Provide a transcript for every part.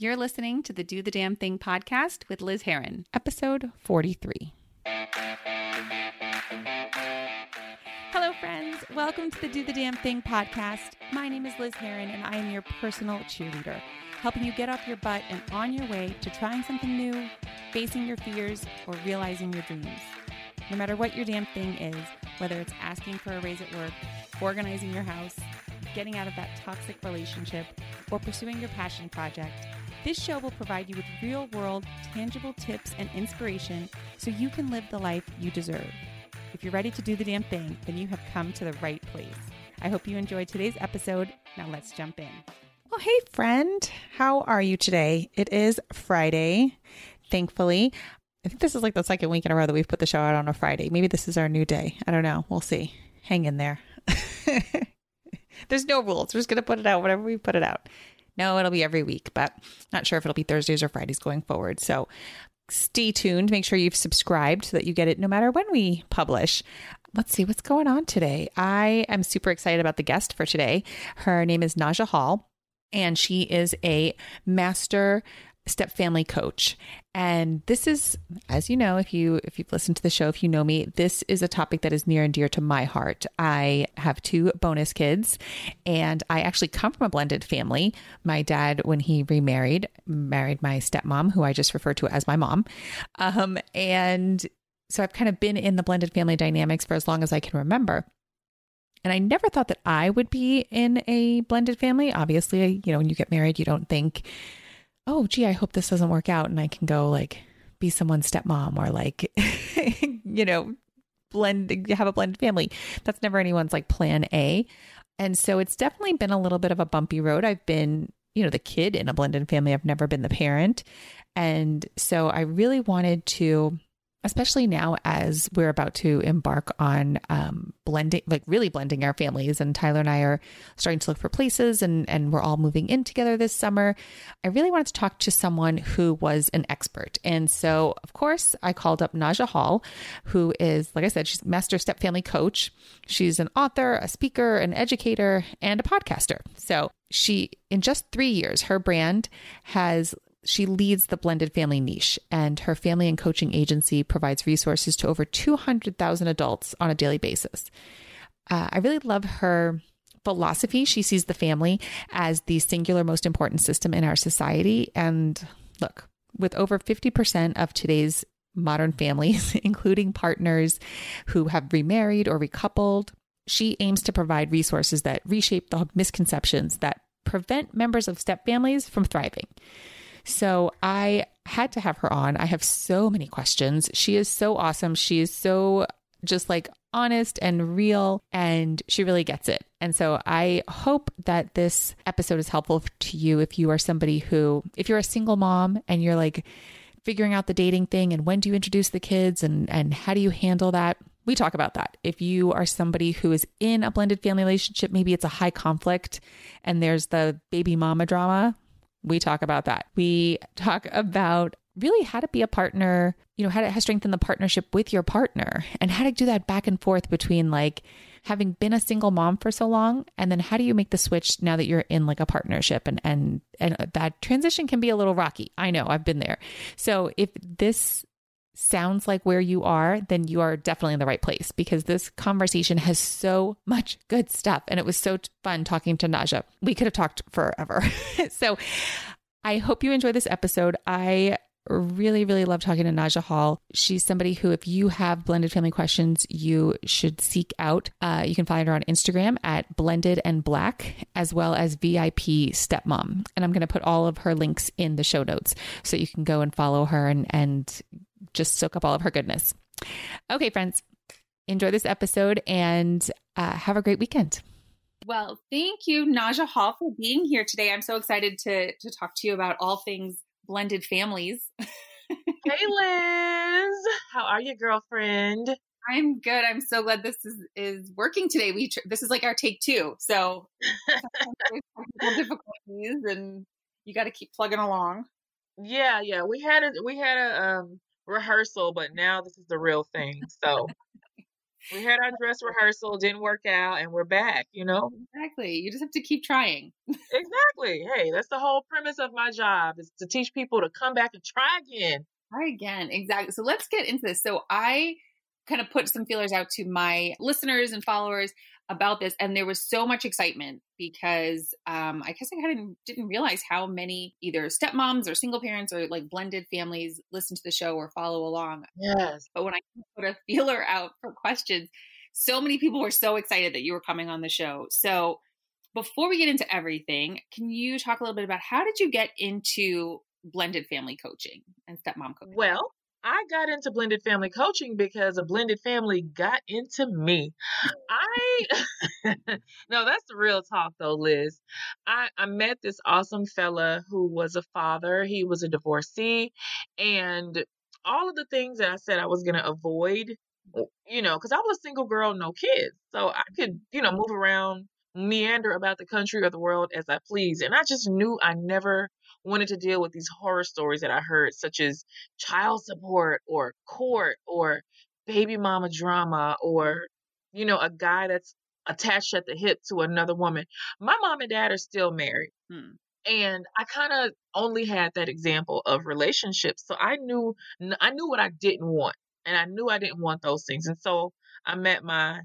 You're listening to the Do the Damn Thing podcast with Liz Heron, episode 43. Hello, friends. Welcome to the Do the Damn Thing podcast. My name is Liz Heron, and I am your personal cheerleader, helping you get off your butt and on your way to trying something new, facing your fears, or realizing your dreams. No matter what your damn thing is, whether it's asking for a raise at work, organizing your house, getting out of that toxic relationship, or pursuing your passion project, this show will provide you with real world, tangible tips and inspiration so you can live the life you deserve. If you're ready to do the damn thing, then you have come to the right place. I hope you enjoyed today's episode. Now let's jump in. Well, hey, friend. How are you today? It is Friday, thankfully. I think this is like the second week in a row that we've put the show out on a Friday. Maybe this is our new day. I don't know. We'll see. Hang in there. There's no rules. We're just going to put it out whenever we put it out. No, it'll be every week, but not sure if it'll be Thursdays or Fridays going forward. So stay tuned. Make sure you've subscribed so that you get it no matter when we publish. Let's see what's going on today. I am super excited about the guest for today. Her name is Naja Hall, and she is a master step family coach. And this is, as you know, if you if you've listened to the show, if you know me, this is a topic that is near and dear to my heart. I have two bonus kids, and I actually come from a blended family. My dad, when he remarried, married my stepmom, who I just refer to as my mom, um, and so I've kind of been in the blended family dynamics for as long as I can remember. And I never thought that I would be in a blended family. Obviously, you know, when you get married, you don't think oh, gee, I hope this doesn't work out and I can go like be someone's stepmom or like, you know, blend, have a blended family. That's never anyone's like plan A. And so it's definitely been a little bit of a bumpy road. I've been, you know, the kid in a blended family, I've never been the parent. And so I really wanted to especially now as we're about to embark on um, blending, like really blending our families. And Tyler and I are starting to look for places and, and we're all moving in together this summer. I really wanted to talk to someone who was an expert. And so, of course, I called up Naja Hall, who is, like I said, she's master step family coach. She's an author, a speaker, an educator, and a podcaster. So she, in just three years, her brand has she leads the blended family niche, and her family and coaching agency provides resources to over 200,000 adults on a daily basis. Uh, I really love her philosophy. She sees the family as the singular most important system in our society. And look, with over 50% of today's modern families, including partners who have remarried or recoupled, she aims to provide resources that reshape the misconceptions that prevent members of step families from thriving. So I had to have her on. I have so many questions. She is so awesome. She is so just like honest and real, and she really gets it. And so I hope that this episode is helpful to you if you are somebody who, if you're a single mom and you're like figuring out the dating thing and when do you introduce the kids and, and how do you handle that? We talk about that. If you are somebody who is in a blended family relationship, maybe it's a high conflict and there's the baby mama drama, we talk about that. We talk about really how to be a partner, you know, how to, strengthen the partnership with your partner and how to do that back and forth between like having been a single mom for so long and then how do you make the switch now that you're in like a partnership and and and that transition can be a little rocky. I know, I've been there. So if this sounds like where you are, then you are definitely in the right place because this conversation has so much good stuff. And it was so fun talking to Naja. We could have talked forever. so I hope you enjoy this episode. I really, really love talking to Naja Hall. She's somebody who, if you have blended family questions, you should seek out. Uh, you can find her on Instagram at blended and black, as well as VIP stepmom. And I'm going to put all of her links in the show notes so you can go and follow her and, and just soak up all of her goodness. Okay, friends, enjoy this episode and uh, have a great weekend. Well, thank you, Naja Hall, for being here today. I'm so excited to to talk to you about all things blended families. hey, Liz, how are you, girlfriend? I'm good. I'm so glad this is is working today. We tr- this is like our take two, so difficulties, and you got to keep plugging along. Yeah, yeah. We had a we had a um rehearsal, but now this is the real thing. So we had our dress rehearsal, didn't work out, and we're back, you know? Exactly. You just have to keep trying. exactly. Hey, that's the whole premise of my job is to teach people to come back and try again. Try again. Exactly. So let's get into this. So I kind of put some feelers out to my listeners and followers about this and there was so much excitement because um, i guess i kind of didn't realize how many either stepmoms or single parents or like blended families listen to the show or follow along. Yes. But when i put a feeler out for questions so many people were so excited that you were coming on the show. So before we get into everything can you talk a little bit about how did you get into blended family coaching and stepmom coaching? Well I got into blended family coaching because a blended family got into me. I no, that's the real talk though, Liz. I, I met this awesome fella who was a father. He was a divorcee, and all of the things that I said I was gonna avoid, you know, because I was a single girl, no kids. So I could, you know, move around, meander about the country or the world as I please. And I just knew I never wanted to deal with these horror stories that I heard, such as child support or court or baby mama drama or, you know, a guy that's attached at the hip to another woman. My mom and dad are still married. Hmm. And I kind of only had that example of relationships. So I knew I knew what I didn't want. And I knew I didn't want those things. And so I met my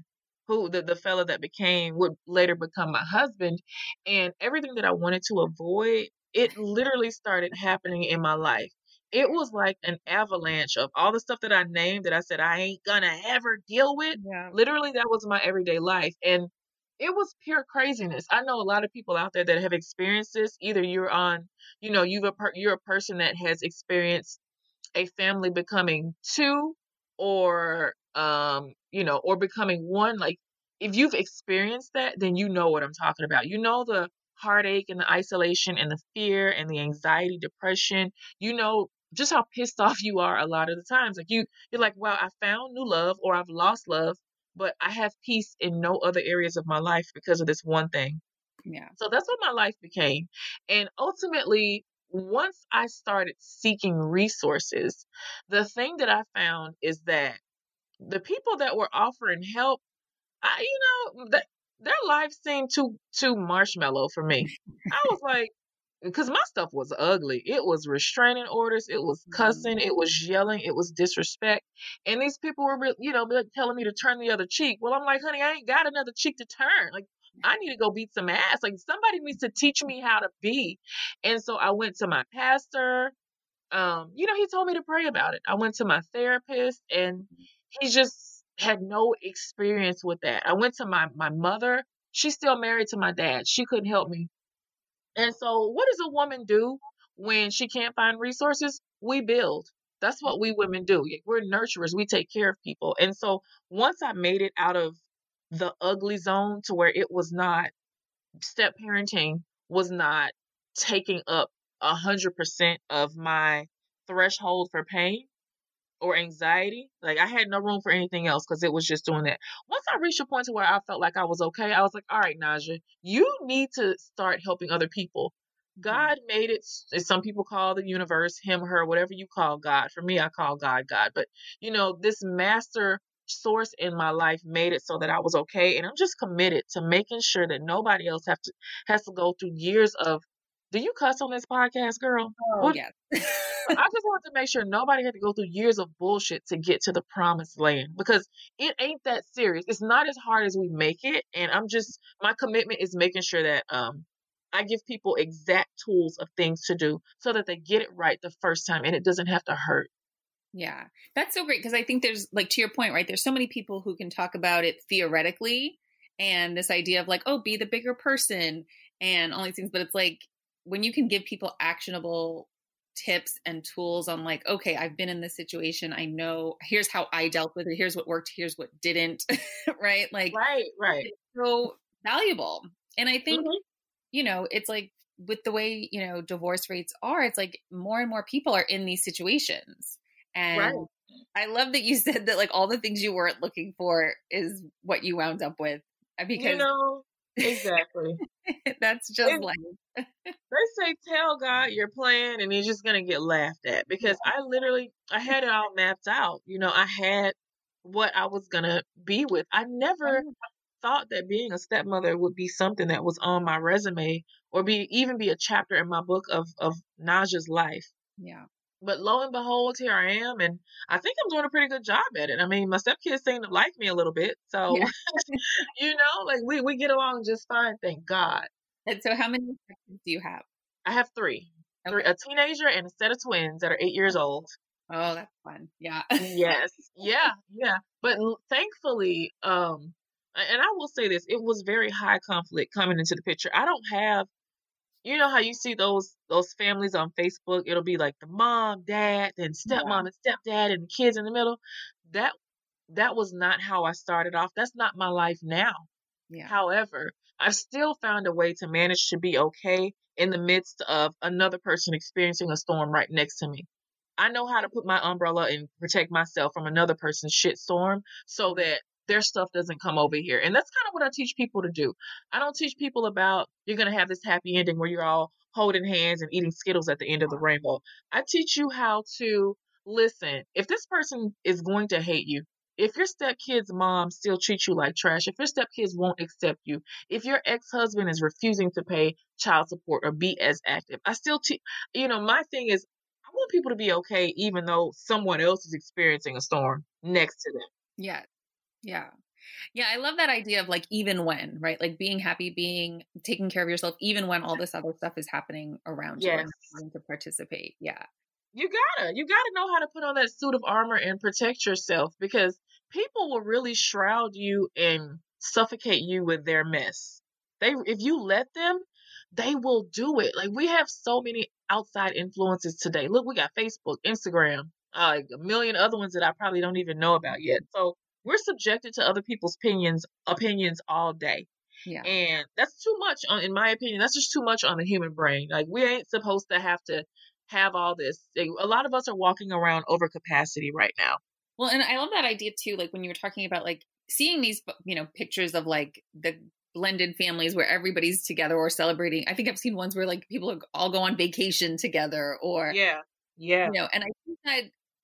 who the, the fellow that became would later become my husband and everything that I wanted to avoid it literally started happening in my life. It was like an avalanche of all the stuff that I named that I said I ain't gonna ever deal with. Yeah. Literally, that was my everyday life. And it was pure craziness. I know a lot of people out there that have experienced this. Either you're on, you know, you've a per- you're a person that has experienced a family becoming two, or um, you know, or becoming one. Like if you've experienced that, then you know what I'm talking about. You know the heartache and the isolation and the fear and the anxiety, depression, you know just how pissed off you are a lot of the times. Like you you're like, wow, I found new love or I've lost love, but I have peace in no other areas of my life because of this one thing. Yeah. So that's what my life became. And ultimately, once I started seeking resources, the thing that I found is that the people that were offering help, I, you know, that their life seemed too too marshmallow for me. I was like, because my stuff was ugly. It was restraining orders. It was cussing. It was yelling. It was disrespect. And these people were, you know, telling me to turn the other cheek. Well, I'm like, honey, I ain't got another cheek to turn. Like, I need to go beat some ass. Like, somebody needs to teach me how to be. And so I went to my pastor. Um, you know, he told me to pray about it. I went to my therapist, and he just had no experience with that. I went to my my mother. She's still married to my dad. She couldn't help me. And so, what does a woman do when she can't find resources? We build. That's what we women do. We're nurturers. We take care of people. And so, once I made it out of the ugly zone to where it was not step parenting was not taking up a hundred percent of my threshold for pain or anxiety. Like I had no room for anything else because it was just doing that. Once I reached a point to where I felt like I was okay, I was like, all right, Naja, you need to start helping other people. Mm-hmm. God made it. Some people call the universe, him, her, whatever you call God. For me, I call God God. But you know, this master source in my life made it so that I was okay, and I'm just committed to making sure that nobody else have to has to go through years of. Do you cuss on this podcast, girl? Oh what? yes. I just wanted to make sure nobody had to go through years of bullshit to get to the promised land because it ain't that serious. It's not as hard as we make it. And I'm just, my commitment is making sure that, um, I give people exact tools of things to do so that they get it right the first time and it doesn't have to hurt. Yeah, that's so great because I think there's like to your point, right? There's so many people who can talk about it theoretically and this idea of like, oh, be the bigger person and all these things, but it's like when you can give people actionable tips and tools on like okay i've been in this situation i know here's how i dealt with it here's what worked here's what didn't right like right right so valuable and i think mm-hmm. you know it's like with the way you know divorce rates are it's like more and more people are in these situations and right. i love that you said that like all the things you weren't looking for is what you wound up with uh, because you know exactly that's just like they say tell God your plan and he's just gonna get laughed at because I literally I had it all mapped out. You know, I had what I was gonna be with. I never Oh. thought that being a stepmother would be something that was on my resume or be even be a chapter in my book of of Naja's life. Yeah. But lo and behold, here I am, and I think I'm doing a pretty good job at it. I mean, my stepkids seem to like me a little bit, so Yeah. you know, like we we get along just fine, thank God. And so, how many do you have? I have three, three a teenager and a set of twins that are eight years old. Oh, that's fun. Yeah. yes yeah yeah but thankfully um and i will say this it was very high conflict coming into the picture i don't have you know how you see those those families on facebook? It'll be like the mom dad then stepmom and stepdad and the kids in the middle. That that was not how i started off. That's not my life now. Yeah. However, I've still found a way to manage to be okay in the midst of another person experiencing a storm right next to me. I know how to put my umbrella and protect myself from another person's shit storm so that their stuff doesn't come over here. And that's kind of what I teach people to do. I don't teach people about you're going to have this happy ending where you're all holding hands and eating Skittles at the end of the rainbow. I teach you how to listen. If this person is going to hate you, if your stepkid's mom still treats you like trash, if your stepkids won't accept you, if your ex-husband is refusing to pay child support or be as active, I still, te- you know, my thing is, I want people to be okay, even though someone else is experiencing a storm next to them. Yeah. Yeah. Yeah. I love that idea of like, even when, right? Like being happy, being taking care of yourself, even when all this other stuff is happening around you and having to participate. Yeah. You gotta, you gotta know how to put on that suit of armor and protect yourself because people will really shroud you and suffocate you with their mess. They, if you let them, they will do it. Like we have so many outside influences today. Look, we got Facebook, Instagram, uh, like a million other ones that I probably don't even know about yet. So we're subjected to other people's opinions, opinions all day. Yeah. And that's too much on, in my opinion, that's just too much on the human brain. Like we ain't supposed to have to have all this. A lot of us are walking around over capacity right now. Well, and I love that idea too. Like when you were talking about like seeing these, you know, pictures of like the blended families where everybody's together or celebrating. I think I've seen ones where like people all go on vacation together or, Yeah. Yeah. you know, and I think that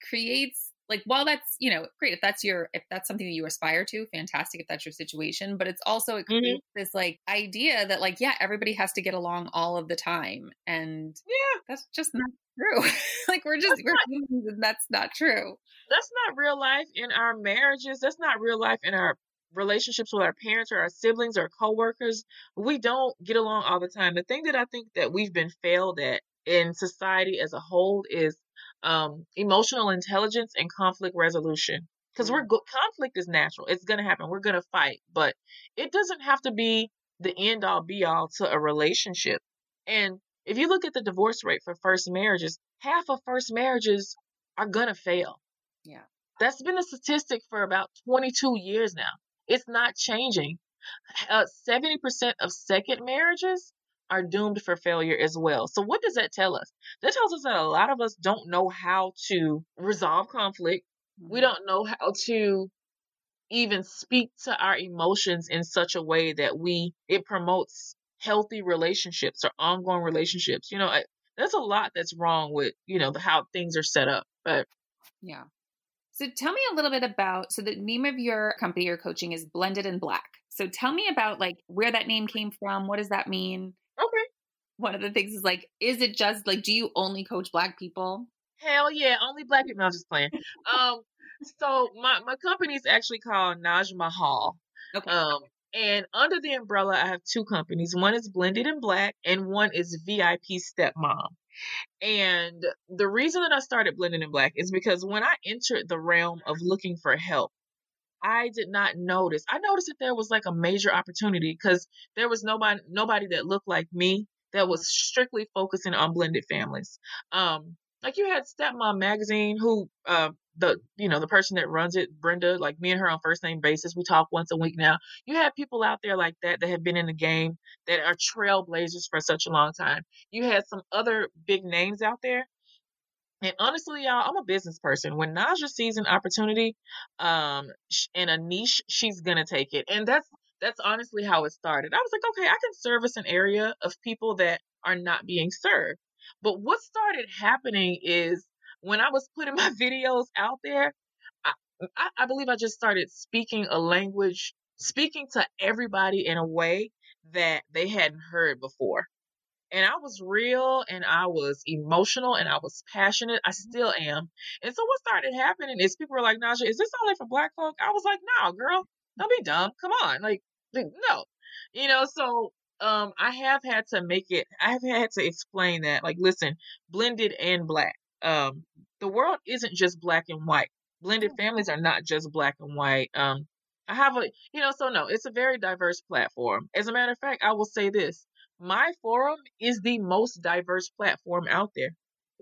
creates like while that's you know great if that's your if that's something that you aspire to fantastic if that's your situation but it's also it Mhm. creates this like idea that like yeah everybody has to get along all of the time and Yeah. that's just not true like we're just we're humans and that's not true That's not real life in our marriages. That's not real life in our relationships with our parents or our siblings or coworkers. We don't get along all the time. The thing that I think that we've been failed at in society as a whole is um, emotional intelligence and conflict resolution. Because we're go- conflict is natural. It's gonna happen. We're gonna fight, but it doesn't have to be the end all be all to a relationship. And if you look at the divorce rate for first marriages, half of first marriages are gonna fail. Yeah. That's been a statistic for about 22 years now. It's not changing. Uh, 70% of second marriages are doomed for failure as well. So, what does that tell us? That tells us that a lot of us don't know how to resolve conflict. We Mhm. don't know how to even speak to our emotions in such a way that we it promotes healthy relationships or ongoing relationships. You know, I, there's a lot that's wrong with you know the, how things are set up. But yeah so tell me a little bit about so the name of your company your coaching is blended in black so tell me about like where that name came from what does that mean one of the things is like is it just like do you only coach black people hell yeah, only black people. I'm just playing. Um, so my my company is actually called Naj Mahal. okay Um, and under the umbrella, I have two companies. One is Blended in Black, and one is VIP Stepmom. And the reason that I started Blended in Black is because when I entered the realm of looking for help, I did not notice. I noticed that there was like a major opportunity because there was nobody nobody that looked like me that was strictly focusing on blended families. Um, like you had Stepmom Magazine, who uh the you know the person that runs it, Brenda, like me and her on first name basis. We talk once a week now. You have people out there like that that have been in the game that are trailblazers for such a long time. You had some other big names out there. And honestly, y'all, I'm a business person. When Naja sees an opportunity, um, in a niche, she's gonna take it, and that's that's honestly how it started. I was like, okay, I can service an area of people that are not being served. But what started happening is when I was putting my videos out there, I, I, I believe I just started speaking a language, speaking to everybody in a way that they hadn't heard before. And I was real and I was emotional and I was passionate. I mm-hmm. still am. And so what started happening is people were like, Naja, is this only for black folk? I was like, no, girl, don't be dumb. Come on. Like, no. You know, so um I have had to make it I have had to explain that. Like, listen, blended and black. Um, the world isn't just black and white. Blended families are not just black and white. Um, I have a, you know, so no, it's a very diverse platform. As a matter of fact, I will say this my forum is the most diverse platform out there.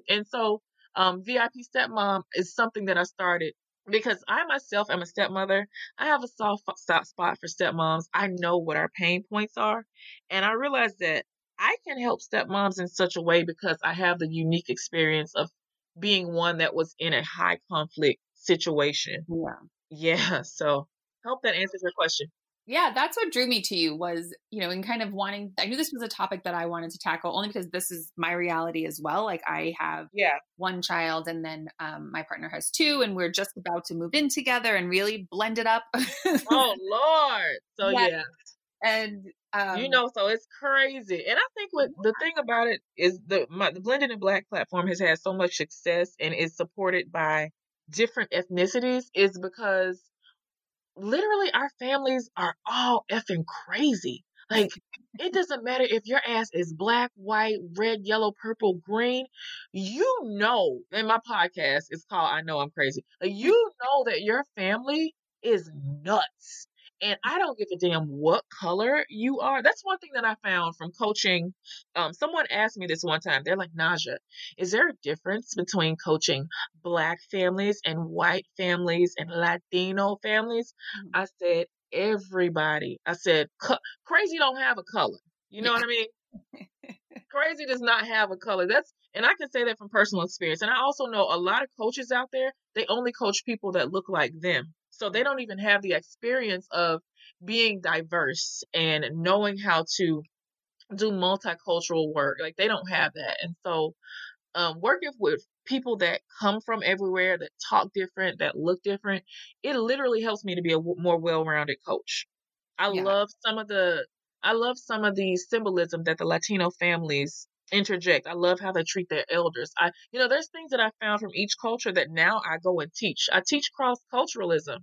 And so, um, VIP Stepmom is something that I started because I myself am a stepmother. I have a soft spot for stepmoms. I know what our pain points are. And I realize that I can help stepmoms in such a way because I have the unique experience of being one that was in a high conflict situation. Yeah. Yeah. So hope that answers your question. Yeah, that's what drew me to you was, you know, in kind of wanting I knew this was a topic that I wanted to tackle only because this is my reality as well. Like I have yeah. one child and then um, my partner has two and we're just about to move in together and really blend it up. oh Lord. So yeah. yeah. And um, you know, so it's crazy. And I think what the thing about it is the my, the blended and black platform has had so much success and is supported by different ethnicities is because literally our families are all effing crazy. Like, it doesn't matter if your ass is black, white, red, yellow, purple, green. You know, and my podcast is called I Know I'm Crazy. Like, you know that your family is nuts. And I don't give a damn what color you are. That's one thing that I found from coaching. Um, someone asked me this one time. They're like, Naja, is there a difference between coaching black families and white families and Latino families? Mm-hmm. I said, everybody. I said, crazy don't have a color. You know what I mean? crazy does not have a color. That's and I can say that from personal experience. And I also know a lot of coaches out there, they only coach people that look like them. So they don't even have the experience of being diverse and knowing how to do multicultural work. Like they don't have that. And so um, working with people that come from everywhere, that talk different, that look different, it literally helps me to be a w- more well-rounded coach. I yeah. love some of the I love some of the symbolism that the Latino families interject. I love how they treat their elders. I, you know, there's things that I found from each culture that now I go and teach. I teach cross culturalism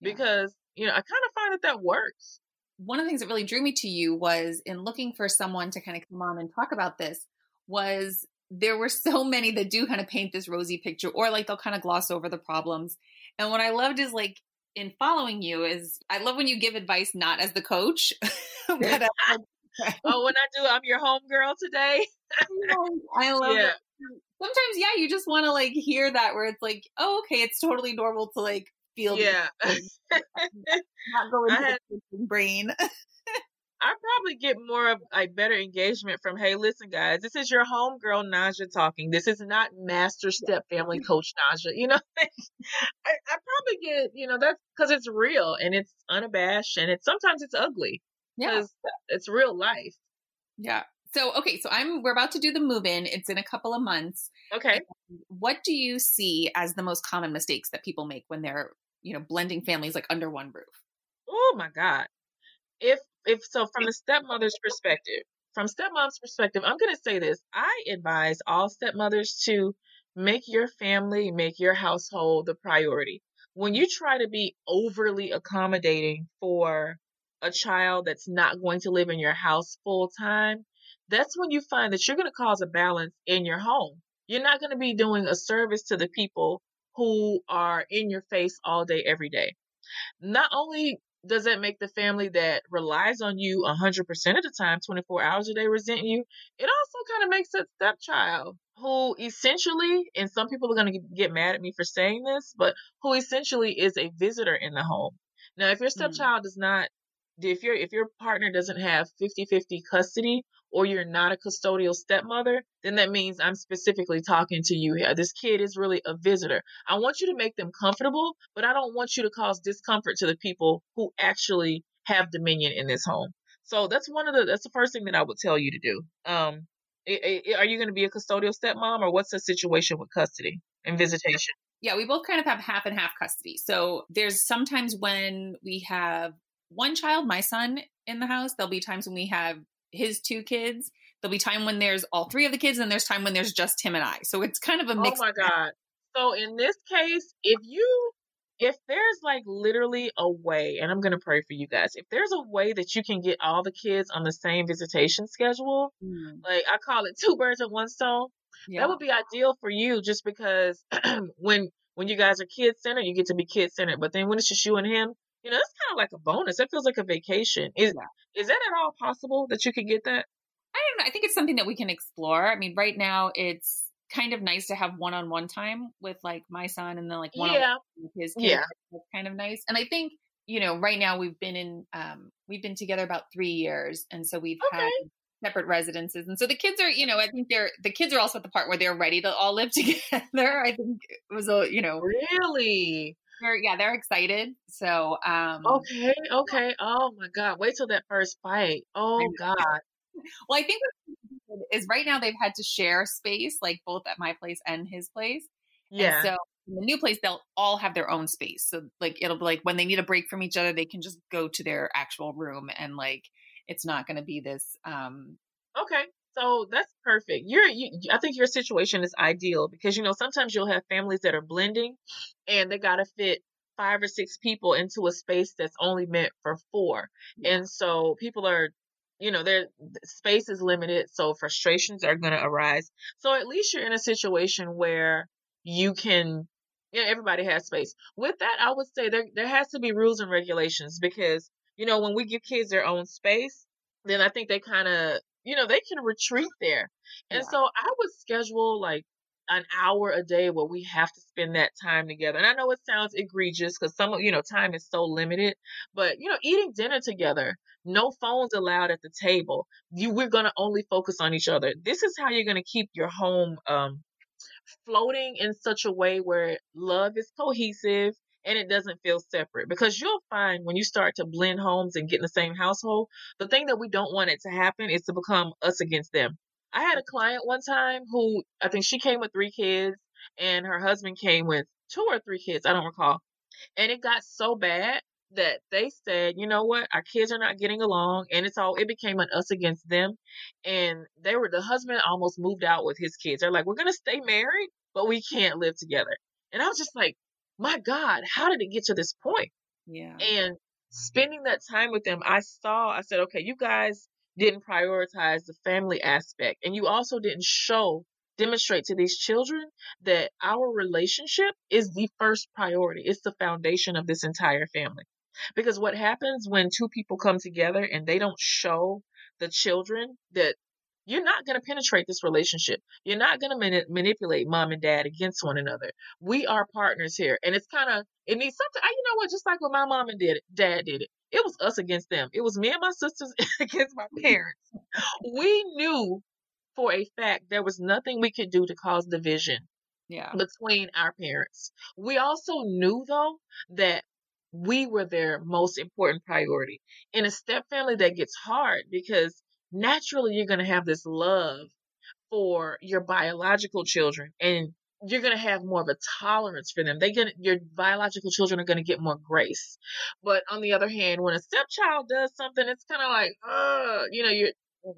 because, you know, I kind of find that that works. One of the things that really drew me to you was in looking for someone to kind of come on and talk about this was there were so many that do kind of paint this rosy picture or like they'll kind of gloss over the problems. And what I loved is like in following you is I love when you give advice not as the coach, but oh, when I do, I'm your homegirl today. I love yeah. it. Sometimes, yeah, you just want to like hear that where it's like, oh, okay, it's totally normal to like feel. Yeah. not going to the brain. I probably get more of like better engagement from, hey, listen, guys, this is your homegirl Naja talking. This is not master step family coach Naja. You know, I, I probably get, you know, that's because it's real and it's unabashed and it's sometimes it's ugly. Yeah. It's real life. Yeah. So okay, so I'm we're about to do the move in. It's in a couple of months. Okay. What do you see as the most common mistakes that people make when they're, you know, blending families like under one roof? Oh my God. If if so from the stepmother's perspective, from stepmom's perspective, I'm gonna say this. I advise all stepmothers to make your family, make your household the priority. When you try to be overly accommodating for a child that's not going to live in your house full time, that's when you find that you're going to cause a balance in your home. You're not going to be doing a service to the people who are in your face all day, every day. Not only does that make the family that relies on you 100% of the time, 24 hours a day, resent you, it also kind of makes that stepchild who essentially, and some people are going to get mad at me for saying this, but who essentially is a visitor in the home. Now, if your mm. stepchild mm. does not if your if your partner doesn't have 50-50 custody or you're not a custodial stepmother, then that means I'm specifically talking to you here. This kid is really a visitor. I want you to make them comfortable, but I don't want you to cause discomfort to the people who actually have dominion in this home. So that's one of the that's the first thing that I would tell you to do. Um, it, it, are you going to be a custodial stepmom, or what's the situation with custody and visitation? Yeah, we both kind of have half and half custody. So there's sometimes when we have one child, my son, in the house. There'll be times when we have his two kids. There'll be time when there's all three of the kids, and there's time when there's just him and I. So it's kind of a mix. Oh my god! So in this case, if you if there's like literally a way, and I'm gonna pray for you guys, if there's a way that you can get all the kids on the same visitation schedule, mm. like I call it two birds with one stone, yeah. that would be ideal for you just because when when you guys are kid centered, you get to be kid centered. But then when it's just you and him, you know, it's kind of like a bonus. It feels like a vacation. Is yeah. is that at all possible that you could get that? I don't know. I think it's something that we can explore. I mean, right now it's kind of nice to have one-on-one time with like my son and then like one yeah. with his kids. Yeah. It's kind of nice. And I think, you know, right now we've been in um we've been together about 3 years and so we've okay. had separate residences. And so the kids are, you know, I think they're the kids are also at the part where they're ready to all live together. I think it was a, you know, really they're yeah, they're excited. So um Okay, okay. Oh my god. Wait till that first fight. Oh god. Well, I think is right now they've had to share space, like both at my place and his place. Yeah. And so in the new place, they'll all have their own space. So like it'll be like when they need a break from each other, they can just go to their actual room and like it's not going to be this. um Okay. So that's perfect. You're, you, I think your situation is ideal because you know sometimes you'll have families that are blending, and they got to fit five or six people into a space that's only meant for four, and so people are, you know, their space is limited, so frustrations are going to arise. So at least you're in a situation where you can you know, everybody has space. With that, I would say there there has to be rules and regulations because you know when we give kids their own space, then I think they kind of you know, they can retreat there. And yeah. so I would schedule like an hour a day where we have to spend that time together. And I know it sounds egregious because some of, you know, time is so limited, but you know, eating dinner together, no phones allowed at the table. You, we're going to only focus on each other. This is how you're going to keep your home, um, floating in such a way where love is cohesive and it doesn't feel separate because you'll find when you start to blend homes and get in the same household, the thing that we don't want it to happen is to become us against them. I had a client one time who I think she came with three kids and her husband came with two or three kids, I don't recall. And it got so bad that they said, you know what, our kids are not getting along and it's all it became an us against them. And they were the husband almost moved out with his kids. They're like, We're gonna stay married, but we can't live together. And I was just like, my God, how did it get to this point? Yeah. And spending that time with them, I saw, I said, okay, you guys didn't prioritize the family aspect. And you also didn't show, demonstrate to these children that our relationship is the first priority. It's the foundation of this entire family. Because what happens when two people come together and they don't show the children that you're not going to penetrate this relationship. You're not going to mani- manipulate mom and dad against one another. We are partners here. And it's kind of, it needs something, you know what, just like when my mom and dad, dad did it. It was us against them. It was me and my sisters against my parents. we knew for a fact there was nothing we could do to cause division yeah. between our parents. We also knew though that we were their most important priority. In a step family that gets hard because naturally you're going to have this love for your biological children and you're going to have more of a tolerance for them. They get your biological children are going to get more grace. But on the other hand, when a stepchild does something, it's kind of like, uh, you know, you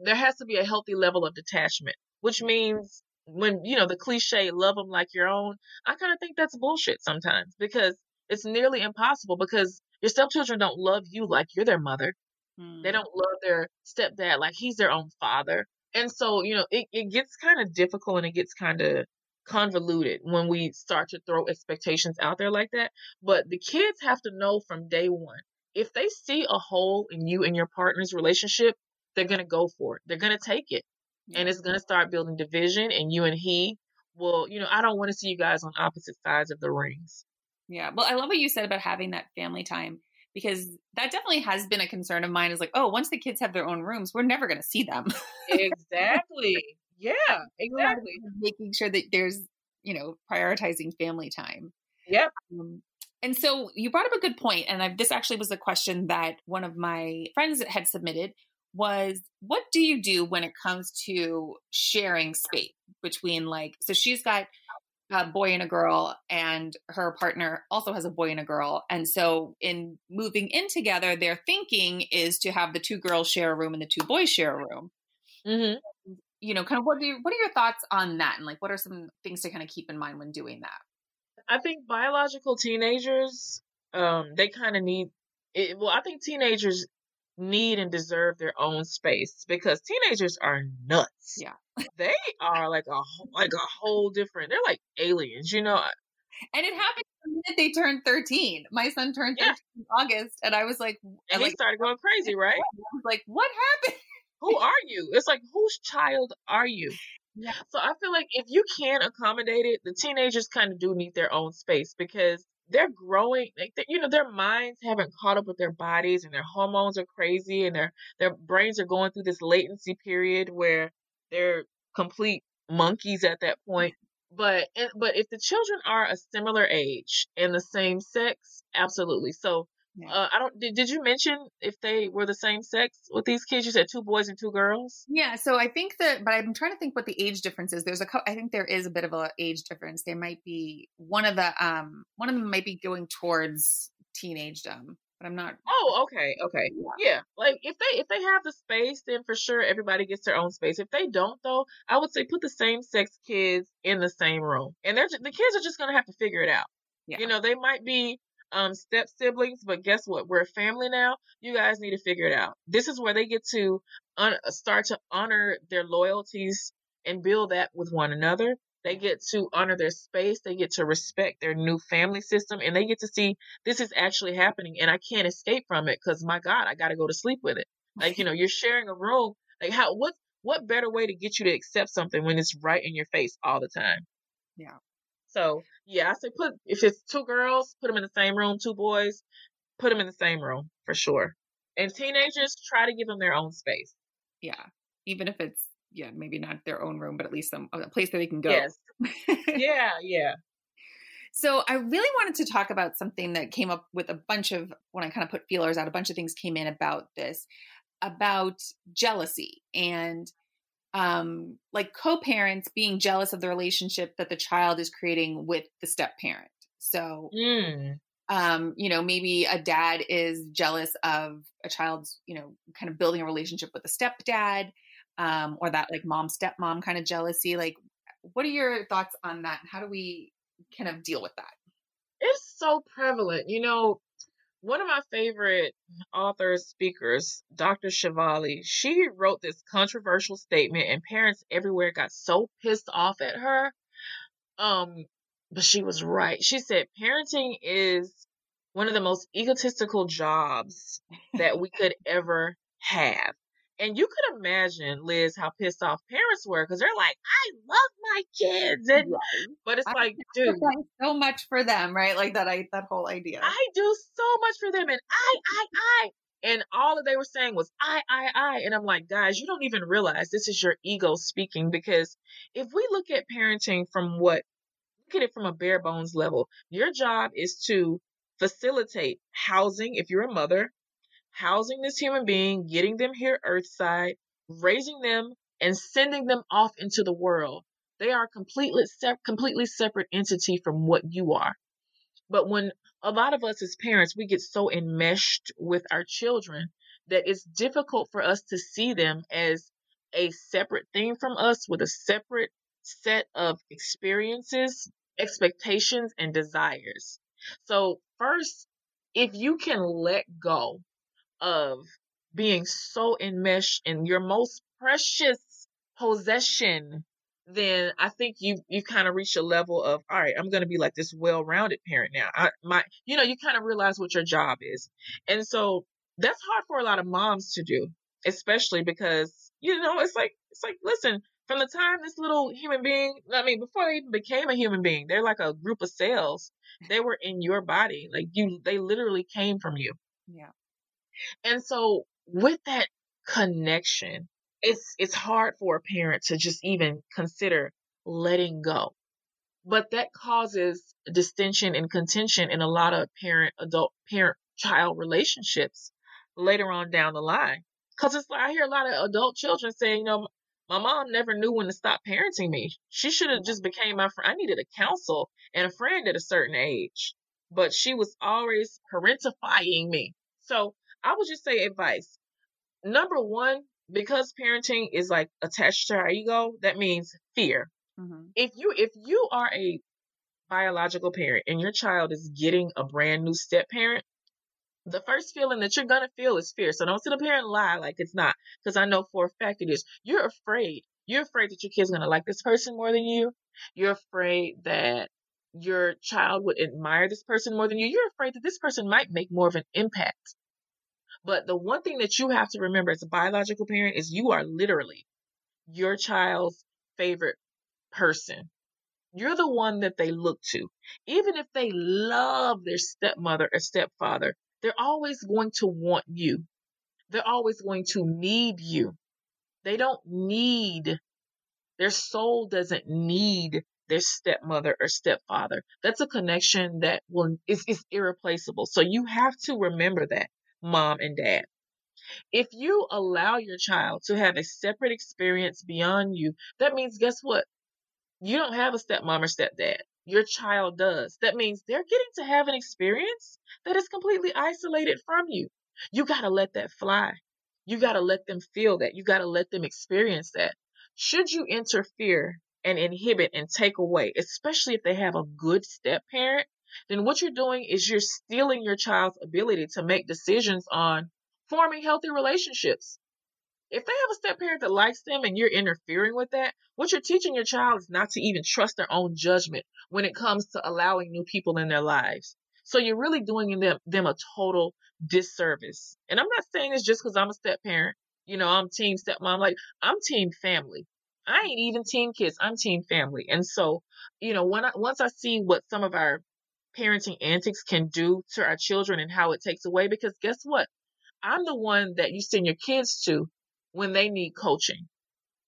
there has to be a healthy level of detachment, which means when, you know, the cliche love them like your own, I kind of think that's bullshit sometimes because it's nearly impossible because your stepchildren don't love you like you're their mother. Mm. They don't love their stepdad like he's their own father. And so, you know, it, it gets kind of difficult and it gets kind of convoluted when we start to throw expectations out there like that. But the kids have to know from day one if they see a hole in you and your partner's relationship, they're going to go for it. They're going to take it. Yeah. And it's going to start building division, and you and he will, you know, I don't want to see you guys on opposite sides of the rings. Yeah. Well, I love what you said about having that family time because that definitely has been a concern of mine is like, oh, once the kids have their own rooms, we're never going to see them. exactly. Yeah, exactly. Making sure that there's, you know, prioritizing family time. Yep. Um, and so you brought up a good point, and I, this actually was a question that one of my friends had submitted was what do you do when it comes to sharing space between like so she's got a boy and a girl, and her partner also has a boy and a girl. And so, in moving in together, their thinking is to have the two girls share a room and the two boys share a room. Mm-hmm. You know, kind of what do you, what are your thoughts on that, and like what are some things to kind of keep in mind when doing that? I think biological teenagers, um, they kind of need. It, well, I think teenagers need and deserve their own space because teenagers are nuts. Yeah. They are like a like a whole different. They're like aliens, you know. And it happened the minute they turned 13. My son turned 13 yeah. in August and I was like And he like, started going crazy, right? I was like, "What happened?" Who are you? It's like, "Whose child are you?" Yeah. So I feel like if you can accommodate it, the teenagers kind of do need their own space because they're growing like you know their minds haven't caught up with their bodies and their hormones are crazy and their their brains are going through this latency period where they're complete monkeys at that point but but if the children are a similar age and the same sex absolutely so yeah. Uh, I don't. Did, did you mention if they were the same sex with these kids? You said two boys and two girls. Yeah. So I think that, but I'm trying to think what the age difference is. There's a, I think there is a bit of a age difference. There might be one of the, um, one of them might be going towards teenagedom, but I'm not. Oh, okay, okay, yeah. yeah. Like if they if they have the space, then for sure everybody gets their own space. If they don't, though, I would say put the same sex kids in the same room, and they're the kids are just gonna have to figure it out. Yeah. You know, they might be um, step siblings, but guess what? We're a family now. You guys need to figure it out. This is where they get to un- start to honor their loyalties and build that with one another. They get to honor their space. They get to respect their new family system and they get to see this is actually happening and I can't escape from it because my God, I got to go to sleep with it. Like, you know, you're sharing a room. Like how, what, what better way to get you to accept something when it's right in your face all the time? Yeah. So yeah, I say put if it's two girls, put them in the same room. Two boys, put them in the same room for sure. And teenagers, try to give them their own space. Yeah, even if it's yeah maybe not their own room, but at least some a place that they can go. Yes. yeah, yeah. So I really wanted to talk about something that came up with a bunch of when I kind of put feelers out, a bunch of things came in about this, about jealousy and um, like co-parents being jealous of the relationship that the child is creating with the step parent. So, mm. um, you know, maybe a dad is jealous of a child's, you know, kind of building a relationship with a stepdad, um, or that like mom stepmom kind of jealousy. Like, what are your thoughts on that? How do we kind of deal with that? It's so prevalent. You know, one of my favorite authors, speakers, Dr. Shefali, she wrote this controversial statement, and parents everywhere got so pissed off at her. Um, but she was right. She said parenting is one of the most egotistical jobs that we could ever have. And you could imagine, Liz, how pissed off parents were because they're like, I love my kids. And right. but it's I like, dude. So much for them, right? Like that I that whole idea. I do so much for them and I, I, I. And all that they were saying was I, I, I. And I'm like, guys, you don't even realize this is your ego speaking because if we look at parenting from what look at it from a bare bones level, your job is to facilitate housing if you're a mother, housing this human being, getting them here earthside, raising them, and sending them off into the world. They are completely completely separate entity from what you are. But when a lot of us as parents, we get so enmeshed with our children that it's difficult for us to see them as a separate thing from us with a separate set of experiences, expectations, and desires. So, first, if you can let go of being so enmeshed in your most precious possession, then I think you you kind of reach a level of all right, I'm going to be like this well-rounded parent now. I my you know, you kind of realize what your job is. And so that's hard for a lot of moms to do, especially because you know, it's like it's like listen, from the time this little human being, I mean, before they even became a human being, they're like a group of cells. They were in your body. Like you they literally came from you. Yeah. And so with that connection, it's it's hard for a parent to just even consider letting go. But that causes distension and contention in a lot of parent adult parent child relationships later on down the line. Cause it's like I hear a lot of adult children saying, you know, My mom never knew when to stop parenting me. She should have just became my friend. I needed a counsel and a friend at a certain age, but she was always parentifying me. So I would just say advice. Number one, because parenting is like attached to our ego, that means fear. Mm-hmm. If you if you are a biological parent and your child is getting a brand new step parent, the first feeling that you're gonna feel is fear. So don't sit up here and lie like it's not, because I know for a fact it is. You're afraid. You're afraid that your kid's gonna like this person more than you. You're afraid that your child would admire this person more than you. You're afraid that this person might make more of an impact. But the one thing that you have to remember as a biological parent is you are literally your child's favorite person. You're the one that they look to. Even if they love their stepmother or stepfather, they're always going to want you. They're always going to need you. They don't need, their soul doesn't need their stepmother or stepfather. That's a connection that will is, is irreplaceable. So you have to remember that, mom and dad. If you allow your child to have a separate experience beyond you, that means guess what? You don't have a stepmom or stepdad your child does. That means they're getting to have an experience that is completely isolated from you. You got to let that fly. You got to let them feel that. You got to let them experience that. Should you interfere and inhibit and take away, especially if they have a good step parent, then what you're doing is you're stealing your child's ability to make decisions on forming healthy relationships. If they have a step parent that likes them and you're interfering with that, what you're teaching your child is not to even trust their own judgment when it comes to allowing new people in their lives. So you're really doing them, them a total disservice. And I'm not saying this just because I'm a step parent. You know, I'm team stepmom. Like, I'm team family. I ain't even team kids. I'm team family. And so, you know, when I, once I see what some of our parenting antics can do to our children and how it takes away, because guess what? I'm the one that you send your kids to when they need coaching.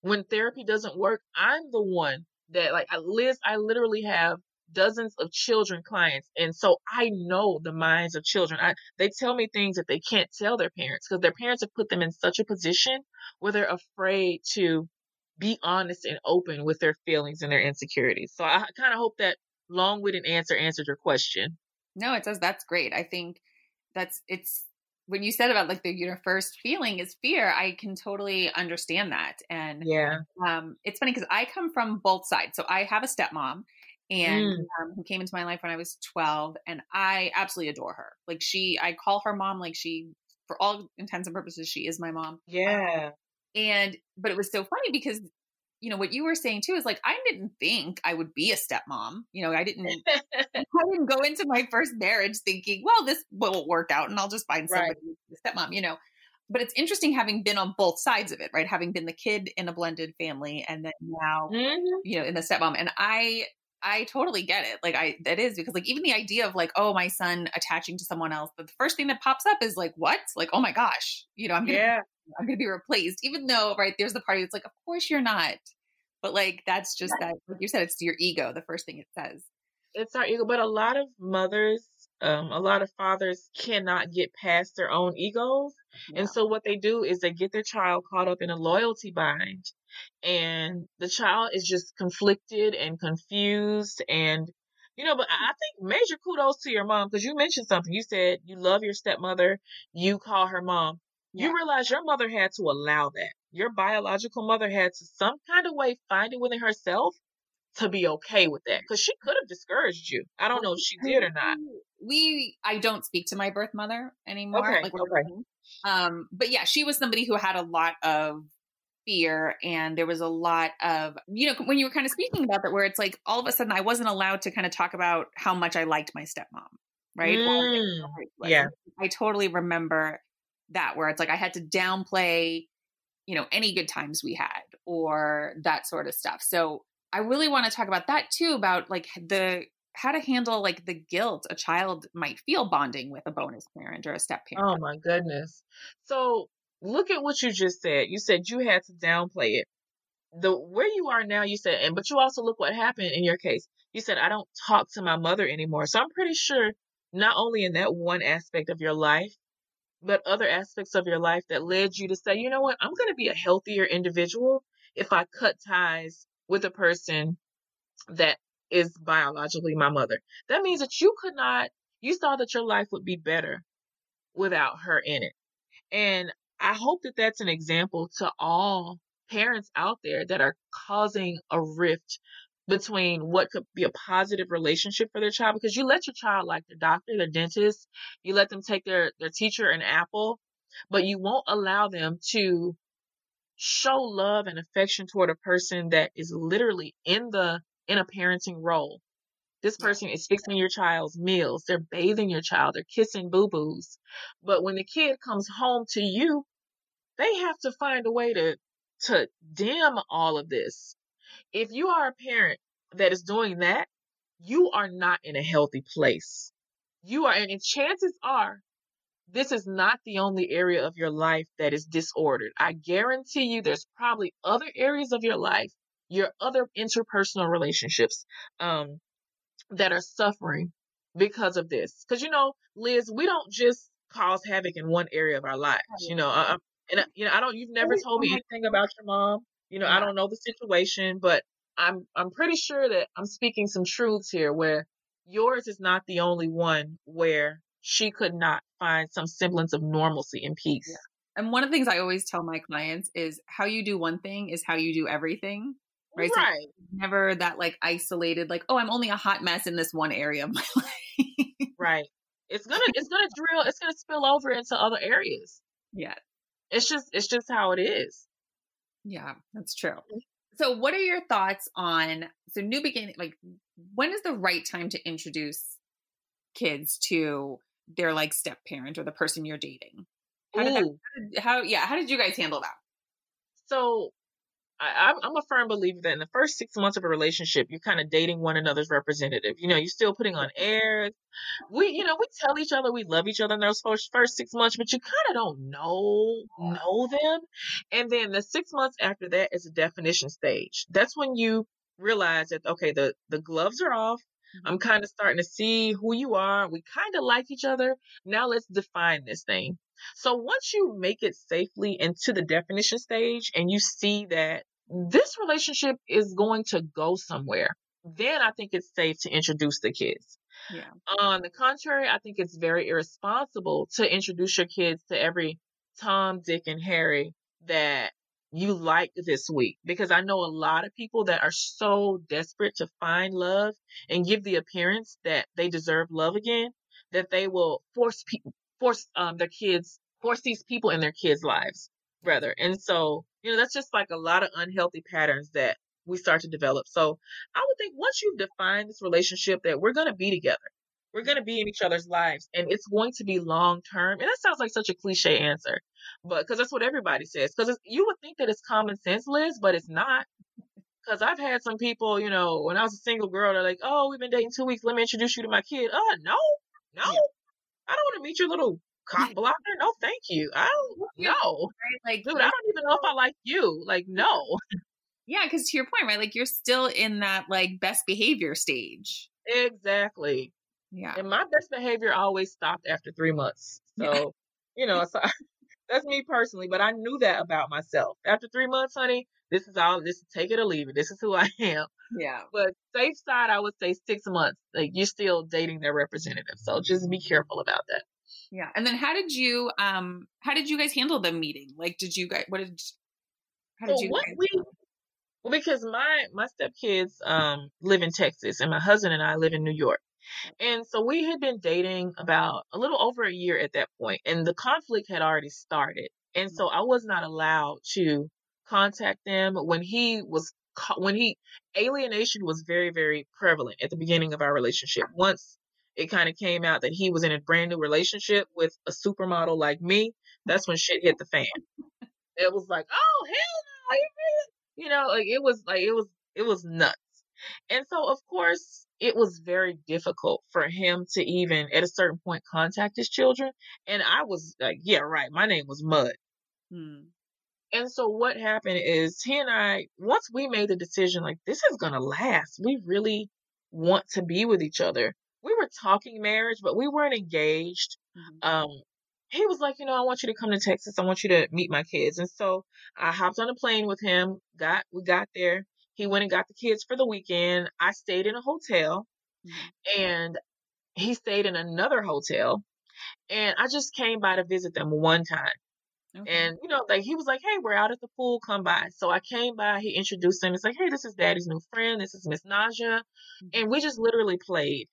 When therapy doesn't work, I'm the one that like Liz, I literally have dozens of children clients and so I know the minds of children. I they tell me things that they can't tell their parents because their parents have put them in such a position where they're afraid to be honest and open with their feelings and their insecurities. So I kind of hope that long-winded answer answered your question. No, it does. That's great. I think that's it's when you said about like the your first feeling is fear, I can totally understand that. And yeah, um, it's funny because I come from both sides. So I have a stepmom, and mm. um, who came into my life when I was 12, and I absolutely adore her. Like she, I call her mom. Like she, for all intents and purposes, she is my mom. Yeah. And but it was so funny because you know what you were saying too is like I didn't think I would be a stepmom. You know, I didn't I didn't go into my first marriage thinking, well, this will work out and I'll just find somebody right. stepmom, you know. But it's interesting having been on both sides of it, right? Having been the kid in a blended family and then now, mm-hmm. you know, in the stepmom. And I I totally get it. Like I that is because like even the idea of like, oh, my son attaching to someone else, but the first thing that pops up is like, what? Like, oh my gosh, you know, I'm gonna yeah. I'm gonna be replaced. Even though, right, there's the party that's like, of course you're not. But like that's just that like you said, it's your ego, the first thing it says. It's our ego. But a lot of mothers, um, a lot of fathers cannot get past their own egos. Yeah. And so what they do is they get their child caught up in a loyalty bind. And the child is just conflicted and confused and you know, but I think major kudos to your mom because you mentioned something. You said you love your stepmother, you call her mom. Yeah. You realize your mother had to allow that. Your biological mother had to some kind of way find it within herself to be okay with that because she could have discouraged you. I don't know if she did or not. We, I don't speak to my birth mother anymore. Okay, like, okay. Um, but yeah, she was somebody who had a lot of fear and there was a lot of you know when you were kind of speaking about that where it's like all of a sudden i wasn't allowed to kind of talk about how much i liked my stepmom right mm, yeah i totally remember that where it's like I had to downplay, you know, any good times we had or that sort of stuff. So I really want to talk about that too about like the how to handle like the guilt a child might feel bonding with a bonus parent or a step parent. Oh my goodness. So look at what you just said. You said you had to downplay it. The where you are now, you said, and but you also look what happened in your case. You said, I don't talk to my mother anymore. So I'm pretty sure not only in that one aspect of your life, but other aspects of your life that led you to say, you know what, I'm going to be a healthier individual. if I cut ties with a person that is biologically my mother. That means that you could not, you saw that your life would be better without her in it. And I hope that that's an example to all parents out there that are causing a rift between what could be a positive relationship for their child because you let your child like their doctor, their dentist, you let them take their their teacher an apple, but you won't allow them to show love and affection toward a person that is literally in the in a parenting role. This person is fixing your child's meals, they're bathing your child, they're kissing boo-boos. But when the kid comes home to you, they have to find a way to to dim all of this. If you are a parent that is doing that, you are not in a healthy place. You are, and chances are this is not the only area of your life that is disordered. I guarantee you there's probably other areas of your life, your other interpersonal relationships, um, that are suffering because of this. Because, you know, Liz, we don't just cause havoc in one area of our lives. You know, I, and uh, you know, I don't. You've never told me anything about your mom. You know, I don't know the situation, but I'm I'm pretty sure that I'm speaking some truths here. Where yours is not the only one where she could not find some semblance of normalcy and peace. Yeah. And one of the things I always tell my clients is how you do one thing is how you do everything. Right. Right. So never that like isolated, like, oh, I'm only a hot mess in this one area of my life. right. It's gonna it's gonna drill, it's gonna spill over into other areas. Yeah. It's just it's just how it is. Yeah, that's true. So what are your thoughts on so new beginning like when is the right time to introduce kids to their like step parent or the person you're dating? How did, that, how, did, how yeah, how did you guys handle that? So I, am a firm believer that in the first six months of a relationship, you're kind of dating one another's representative. You know, you're still putting on airs. We, you know, we tell each other we love each other in those first first six months, but you kind of don't know know them. And then the six months after that is a definition stage. That's when you realize that okay, the the gloves are off. I'm mm-hmm. kind of starting to see who you are. We kind of like each other. Now let's define this thing. So once you make it safely into the definition stage and you see that this relationship is going to go somewhere, then I think it's safe to introduce the kids. Yeah. On the contrary, I think it's very irresponsible to introduce your kids to every Tom, Dick, and Harry that you like this week because I know a lot of people that are so desperate to find love and give the appearance that they deserve love again that they will force people force um their kids force these people in their kids' lives rather. And so, you know, that's just like a lot of unhealthy patterns that we start to develop. So I would think once you've defined this relationship that we're going to be together, we're going to be in each other's lives and it's going to be long term. And that sounds like such a cliche answer, but because that's what everybody says. Because you would think that it's common sense, Liz, but it's not. Because I've had some people, you know, when I was a single girl, they're like, oh, we've been dating two weeks. Let me introduce you to my kid. Oh, no, no. Yeah. I don't want to meet your little cock blocker. No, thank you. I don't know. Right? Like, dude, I don't even know if I like you. Like, no. Yeah, because to your point, right? Like, you're still in that like best behavior stage. Exactly. Yeah. And my best behavior always stopped after three months. So, yeah. you know, so that's me personally, but I knew that about myself. After three months, honey, this is all this is take it or leave it. This is who I am. Yeah. But safe side, I would say six months. Like you're still dating their representative. So just be careful about that. Yeah. And then how did you um how did you guys handle the meeting? Like did you guys what did how did so you what we well because my my stepkids um live in Texas and my husband and I live in New York. And so we had been dating about a little over a year at that point, and the conflict had already started. And so I was not allowed to contact them when he was when he alienation was very very prevalent at the beginning of our relationship. Once it kind of came out that he was in a brand new relationship with a supermodel like me, that's when shit hit the fan. It was like, oh hell no, you know, like it was like it was it was nuts. And so of course it was very difficult for him to even at a certain point contact his children. And I was like, yeah, right. My name was Mud. Hmm. And so what happened is he and I, once we made the decision, like this is gonna last. We really want to be with each other. We were talking marriage, but we weren't engaged. Mm-hmm. Um, he was like, you know, I want you to come to Texas. I want you to meet my kids. And so I hopped on a plane with him. Got we got there. He went and got the kids for the weekend. I stayed in a hotel, mm-hmm. and he stayed in another hotel. And I just came by to visit them one time. Okay. And you know, like he was like, "Hey, we're out at the pool. Come by." So I came by. He introduced him. It's like, "Hey, this is Daddy's new friend. This is Miss Naja," mm-hmm. and we just literally played.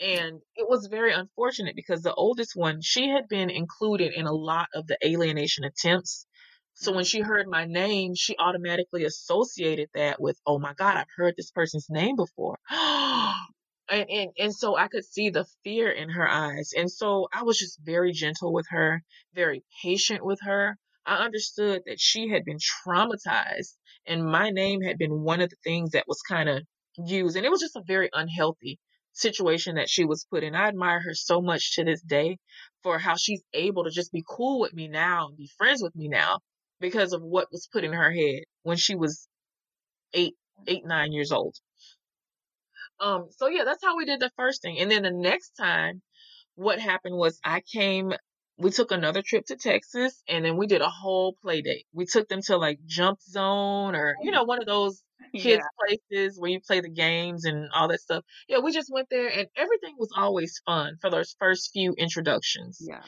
And it was very unfortunate because the oldest one, she had been included in a lot of the alienation attempts. So when she heard my name, she automatically associated that with, "Oh my God, I've heard this person's name before." and, and and so I could see the fear in her eyes. And so I was just very gentle with her, very patient with her. I understood that she had been traumatized and my name had been one of the things that was kind of used. And it was just a very unhealthy situation that she was put in. I admire her so much to this day for how she's able to just be cool with me now and be friends with me now because of what was put in her head when she was eight, eight, nine years old. Um, so yeah, that's how we did the first thing. And then the next time, what happened was I came, we took another trip to Texas and then we did a whole play date. We took them to like Jump Zone or, you know, one of those kids yeah. places where you play the games and all that stuff. Yeah, we just went there and everything was always fun for those first few introductions. Yeah.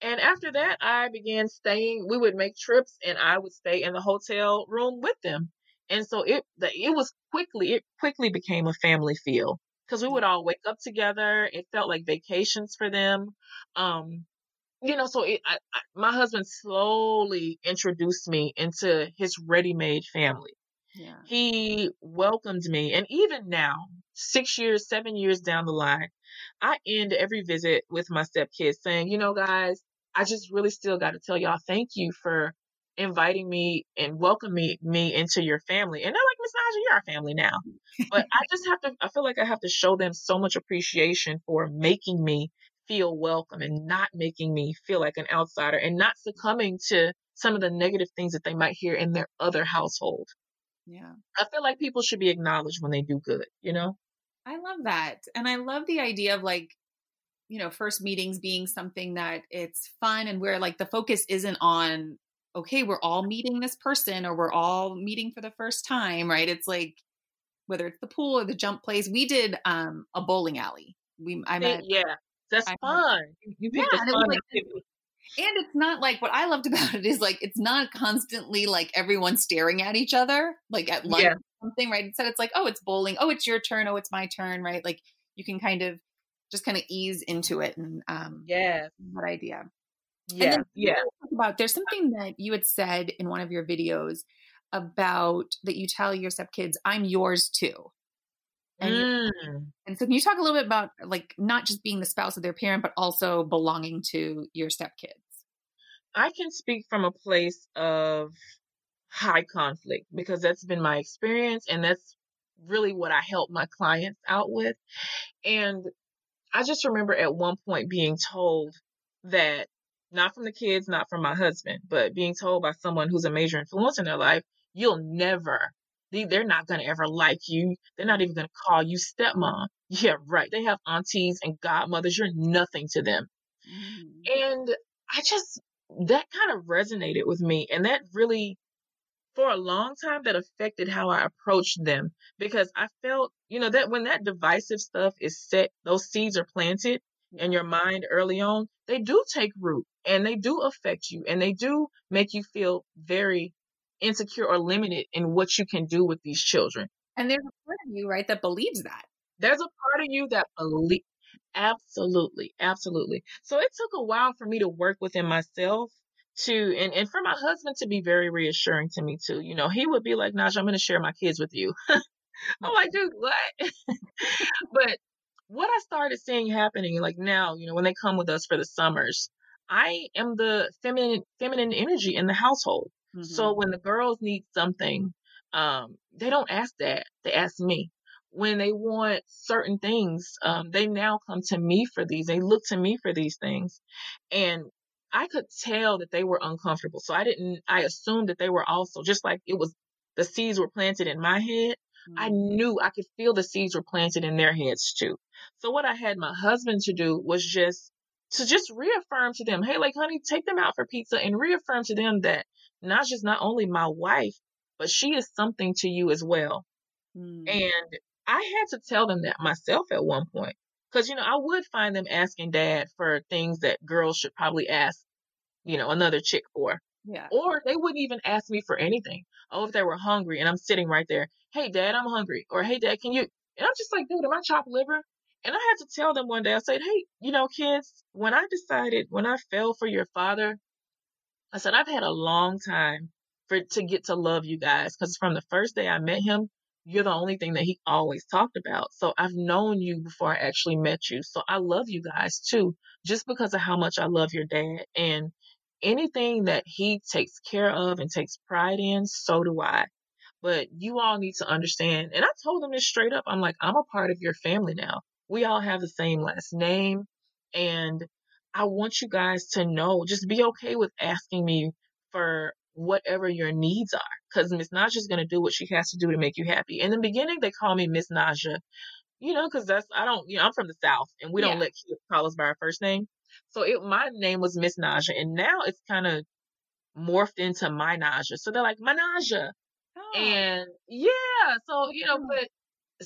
And after that, I began staying. We would make trips and I would stay in the hotel room with them. And so it the, it was quickly it quickly became a family feel because we would all wake up together. It felt like vacations for them. Um, you know, so it, I, I, my husband slowly introduced me into his ready-made family. Yeah. He welcomed me, and even now, six years, seven years down the line, I end every visit with my stepkids saying, "You know, guys, I just really still got to tell y'all thank you for inviting me and welcoming me into your family. And they're like, Miss Naja, you're our family now. But I just have to, I feel like I have to show them so much appreciation for making me feel welcome and not making me feel like an outsider and not succumbing to some of the negative things that they might hear in their other household. Yeah. I feel like people should be acknowledged when they do good, you know? I love that. And I love the idea of like, you know, first meetings being something that it's fun and where like the focus isn't on okay, we're all meeting this person or we're all meeting for the first time, right? It's like whether it's the pool or the jump place. We did um a bowling alley. We I met yeah, that's I fun. You yeah, fun like. And it's not like what I loved about it is like it's not constantly like everyone staring at each other, like at lunch yeah. or something, right? Instead, it's like, oh, it's bowling. Oh, it's your turn. Oh, it's my turn, right? Like you can kind of just kind of ease into it and um yeah that idea yeah, yeah. About there's something that you had said in one of your videos about that you tell your stepkids, "I'm yours too." And, mm. and so, can you talk a little bit about like not just being the spouse of their parent, but also belonging to your stepkids? I can speak from a place of high conflict because that's been my experience, and that's really what I help my clients out with. And I just remember at one point being told that not from the kids, not from my husband, but being told by someone who's a major influence in their life, you'll never, they're not going to ever like you. They're not even going to call you stepmom. Yeah, right. They have aunties and godmothers. You're nothing to them. Mm. And I just, that kind of resonated with me. And that really, for a long time, that affected how I approached them because I felt, you know, that when that divisive stuff is set, those seeds are planted in your mind early on, they do take root and they do affect you and they do make you feel very insecure or limited in what you can do with these children. And there's a part of you, right, that believes that. There's a part of you that believe absolutely, absolutely. So it took a while for me to work within myself to and, and for my husband to be very reassuring to me too. You know, he would be like, Naja, I'm gonna share my kids with you. I'm like, dude, what? but what I started seeing happening, like now, you know, when they come with us for the summers, I am the feminine feminine energy in the household. Mm-hmm. So when the girls need something, um, they don't ask that. They ask me. When they want certain things, um, they now come to me for these. They look to me for these things. And I could tell that they were uncomfortable. So I didn't, I assumed that they were also, just like it was, the seeds were planted in my head. Mm-hmm. I knew I could feel the seeds were planted in their heads too. So what I had my husband to do was just to just reaffirm to them, hey, like, honey, take them out for pizza and reaffirm to them that Naja's not only my wife, but she is something to you as well. Mm. And I had to tell them that myself at one point. Because, you know, I would find them asking dad for things that girls should probably ask, you know, another chick for. Yeah. Or they wouldn't even ask me for anything. Oh, if they were hungry and I'm sitting right there, hey, dad, I'm hungry. Or hey, dad, can you? And I'm just like, dude, am I chopped liver? And I had to tell them one day, I said, hey, you know, kids, when I decided, when I fell for your father, I said, I've had a long time for to get to love you guys. Because from the first day I met him, you're the only thing that he always talked about. So I've known you before I actually met you. So I love you guys too, just because of how much I love your dad. And anything that he takes care of and takes pride in, so do I. But you all need to understand. And I told him this straight up. I'm like, I'm a part of your family now. We all have the same last name. And I want you guys to know, just be okay with asking me for whatever your needs are. Because Miss Naja's going to do what she has to do to make you happy. In the beginning, they call me Miss Naja, you know, because that's, I don't, you know, I'm from the South and we don't let kids call us by our first name. So it, my name was Miss Naja. And now it's kind of morphed into my Naja. So they're like, my Naja. Oh. And yeah, so, you know, hmm. but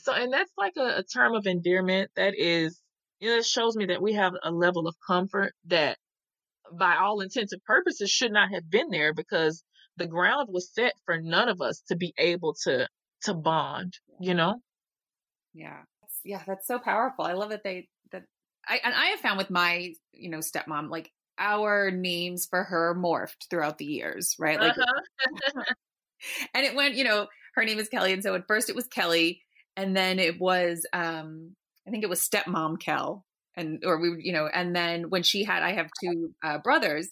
so, and that's like a, a term of endearment that is, you know, it shows me that we have a level of comfort that by all intents and purposes should not have been there because the ground was set for none of us to be able to to bond you know? Yeah. Yeah that's so powerful. I love that they that i and i have found with my you know stepmom like our names for her morphed throughout the years right? Like uh-huh. and it went you know her name is kelly and so at first it was kelly and then it was um i think it was stepmom kel and or we you know and then when she had i have two uh, brothers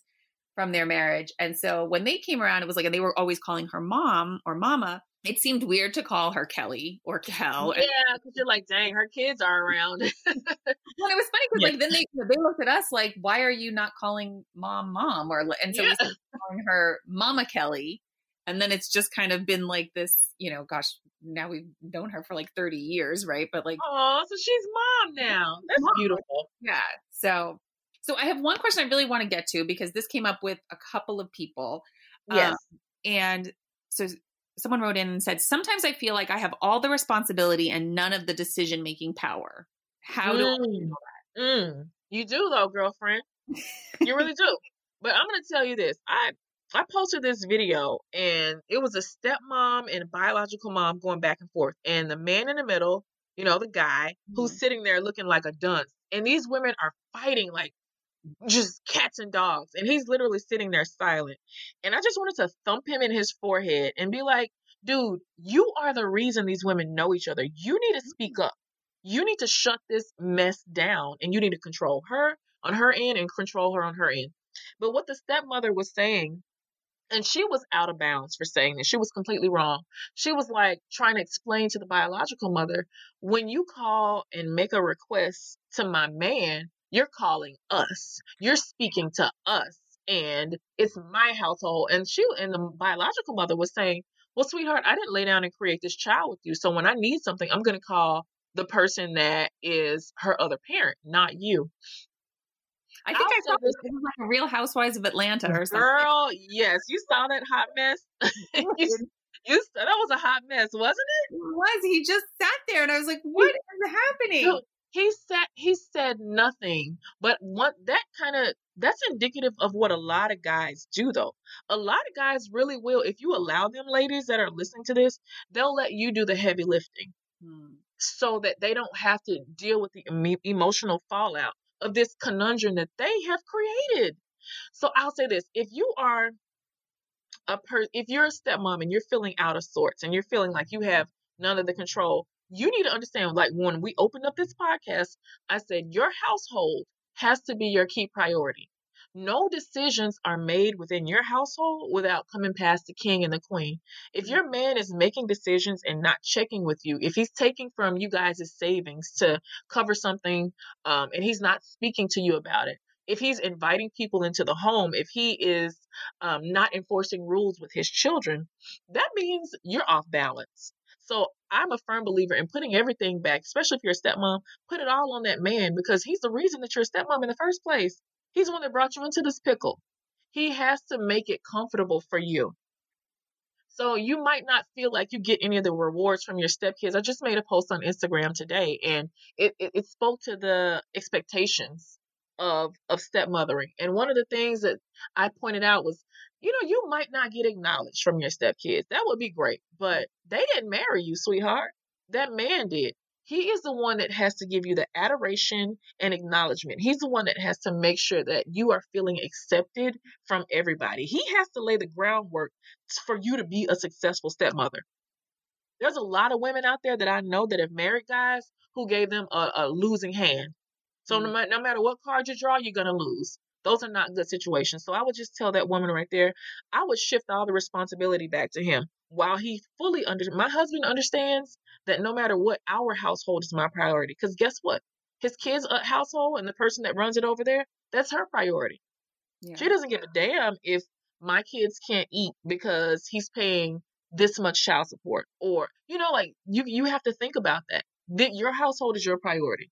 from their marriage and so when they came around it was like and they were always calling her mom or mama it seemed weird to call her kelly or kel yeah because you're like dang her kids are around well it was funny because yeah. like then they they looked at us like why are you not calling mom mom or and so yeah. we started calling her mama kelly and then it's just kind of been like this you know gosh now we've known her for like 30 years right? But like oh so she's mom now. That's mom. beautiful. Yeah. So so i have one question i really want to get to because this came up with a couple of people yes. um, and so someone wrote in and said sometimes i feel like i have all the responsibility and none of the decision making power. How mm. do i do mm. that? Mm. you do though girlfriend. You really do. But i'm going to tell you this. I I posted this video and it was a stepmom and a biological mom going back and forth. And the man in the middle, you know, the guy who's mm-hmm. sitting there looking like a dunce. And these women are fighting like just cats and dogs. And he's literally sitting there silent. And I just wanted to thump him in his forehead and be like, dude, you are the reason these women know each other. You need to speak mm-hmm. up. You need to shut this mess down and you need to control her on her end and control her on her end. But what the stepmother was saying and she was out of bounds for saying this. She was completely wrong. She was like trying to explain to the biological mother when you call and make a request to my man, you're calling us. You're speaking to us. And it's my household. And she and the biological mother was saying, Well, sweetheart, I didn't lay down and create this child with you. So when I need something, I'm going to call the person that is her other parent, not you. I think I saw this. It was like a Real Housewives of Atlanta or something. Girl, yes, you saw that hot mess. you, you, that was a hot mess, wasn't it? It was. He just sat there, and I was like, "What is happening?" he said he said nothing, but what that kind of that's indicative of what a lot of guys do, though. A lot of guys really will, if you allow them, ladies that are listening to this, they'll let you do the heavy lifting. Hmm so that they don't have to deal with the emotional fallout of this conundrum that they have created. So I'll say this if you are a per if you're a stepmom and you're feeling out of sorts and you're feeling like you have none of the control, you need to understand like when we opened up this podcast, I said your household has to be your key priority. No decisions are made within your household without coming past the king and the queen. If your man is making decisions and not checking with you, if he's taking from you guys' savings to cover something um, and he's not speaking to you about it, if he's inviting people into the home, if he is um, not enforcing rules with his children, that means you're off balance. So I'm a firm believer in putting everything back, especially if you're a stepmom, put it all on that man because he's the reason that you're a stepmom in the first place. He's the one that brought you into this pickle. He has to make it comfortable for you. So you might not feel like you get any of the rewards from your stepkids. I just made a post on Instagram today and it, it, it spoke to the expectations of of stepmothering. And one of the things that I pointed out was, you know, you might not get acknowledged from your stepkids. That would be great, but they didn't marry you, sweetheart. That man did. He is the one that has to give you the adoration and acknowledgement. He's the one that has to make sure that you are feeling accepted from everybody. He has to lay the groundwork for you to be a successful stepmother. There's a lot of women out there that I know that have married guys who gave them a, a losing hand. So mm-hmm. no, no matter what card you draw, you're going to lose. Those are not good situations. So I would just tell that woman right there, I would shift all the responsibility back to him while he fully under my husband understands that no matter what our household is my priority because guess what? His kids uh, household and the person that runs it over there that's her priority. Yeah. she doesn't give a damn if my kids can't eat because he's paying this much child support or you know like you you have to think about that. That your household is your priority.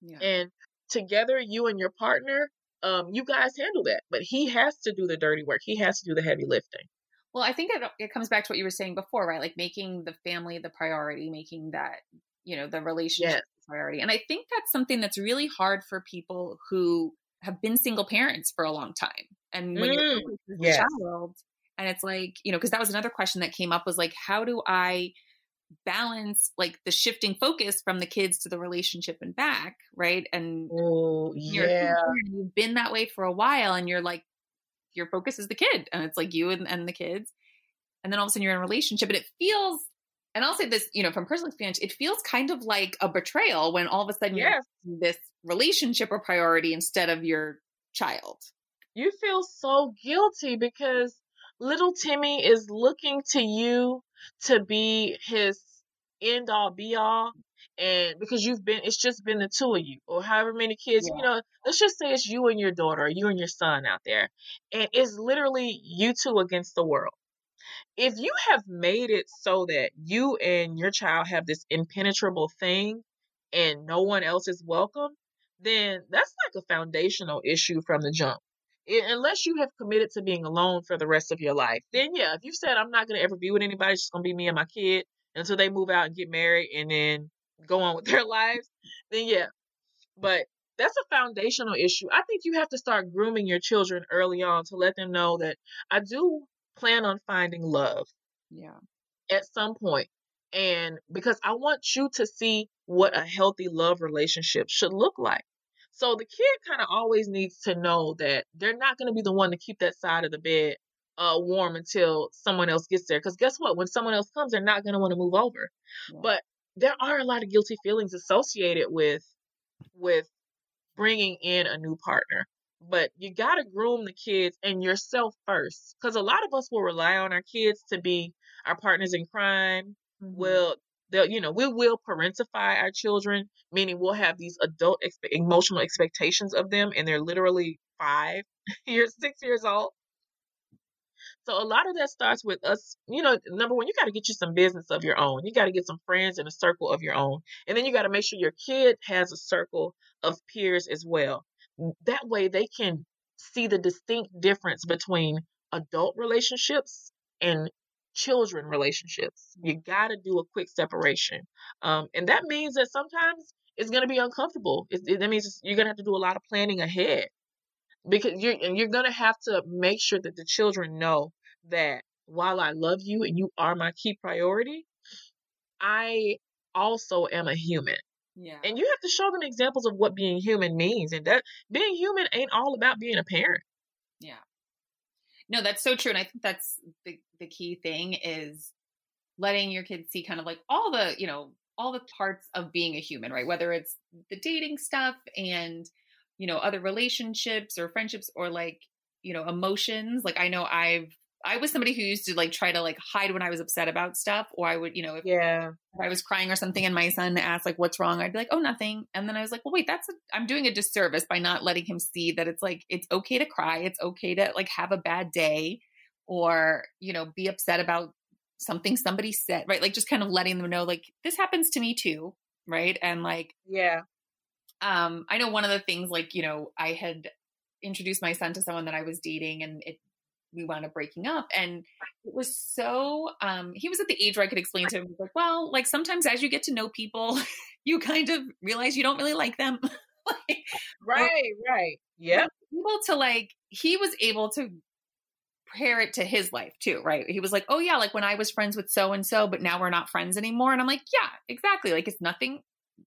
Yeah. and together you and your partner um you guys handle that but he has to do the dirty work. He has to do the heavy lifting well, I think it, it comes back to what you were saying before, right? Like making the family the priority, making that, you know, the relationship yes. the priority. And I think that's something that's really hard for people who have been single parents for a long time. And when mm, you're a yes. child, and it's like, you know, because that was another question that came up was like, how do I balance like the shifting focus from the kids to the relationship and back, right? And oh, yeah. you've been that way for a while and you're like your focus is the kid and it's like you and, and the kids and then all of a sudden you're in a relationship and it feels and I'll say this, you know, from personal experience, it feels kind of like a betrayal when all of a sudden yes. you're this relationship or priority instead of your child. You feel so guilty because little Timmy is looking to you to be his end all be all and because you've been it's just been the two of you or however many kids yeah. you know let's just say it's you and your daughter you and your son out there and it's literally you two against the world if you have made it so that you and your child have this impenetrable thing and no one else is welcome then that's like a foundational issue from the jump it, unless you have committed to being alone for the rest of your life then yeah if you said i'm not going to ever be with anybody it's just going to be me and my kid until they move out and get married and then go on with their lives, then yeah. But that's a foundational issue. I think you have to start grooming your children early on to let them know that I do plan on finding love. Yeah. At some point. And because I want you to see what a healthy love relationship should look like. So the kid kind of always needs to know that they're not going to be the one to keep that side of the bed uh, warm until someone else gets there. Because guess what? When someone else comes, they're not going to want to move over. Yeah. But there are a lot of guilty feelings associated with with bringing in a new partner but you got to groom the kids and yourself first because a lot of us will rely on our kids to be our partners in crime mm-hmm. will they'll you know we will parentify our children meaning we'll have these adult expe- emotional expectations of them and they're literally five years six years old so a lot of that starts with us, you know, number one, you got to get you some business of your own. You got to get some friends in a circle of your own. And then you got to make sure your kid has a circle of peers as well. That way they can see the distinct difference between adult relationships and children relationships. You got to do a quick separation. Um, and that means that sometimes it's going to be uncomfortable. It, it, that means you're going to have to do a lot of planning ahead because you're and you're gonna have to make sure that the children know that while I love you and you are my key priority, I also am a human. Yeah. And you have to show them examples of what being human means. And that being human ain't all about being a parent. Yeah. No, that's so true. And I think that's the, the key thing is letting your kids see kind of like all the, you know, all the parts of being a human, right? Whether it's the dating stuff and you know other relationships or friendships or like you know emotions like i know i've i was somebody who used to like try to like hide when i was upset about stuff or i would you know if, yeah if i was crying or something and my son asked like what's wrong i'd be like oh nothing and then i was like well wait that's a, i'm doing a disservice by not letting him see that it's like it's okay to cry it's okay to like have a bad day or you know be upset about something somebody said, right? Like just kind of letting them know, like, this happens to me too, right? And like, yeah. Um, I know one of the things, like, you know, I had introduced my son to someone that I was dating and it we wound up breaking up and it was so um he was at the age where i could explain to him like well like sometimes as you get to know people you kind of realize you don't really like them. Like, right right. yeah able to like he was able to pair it to his life too right? He was like oh yeah like when i was friends with so and so but now we're not friends anymore. And i'm like yeah exactly like it's nothing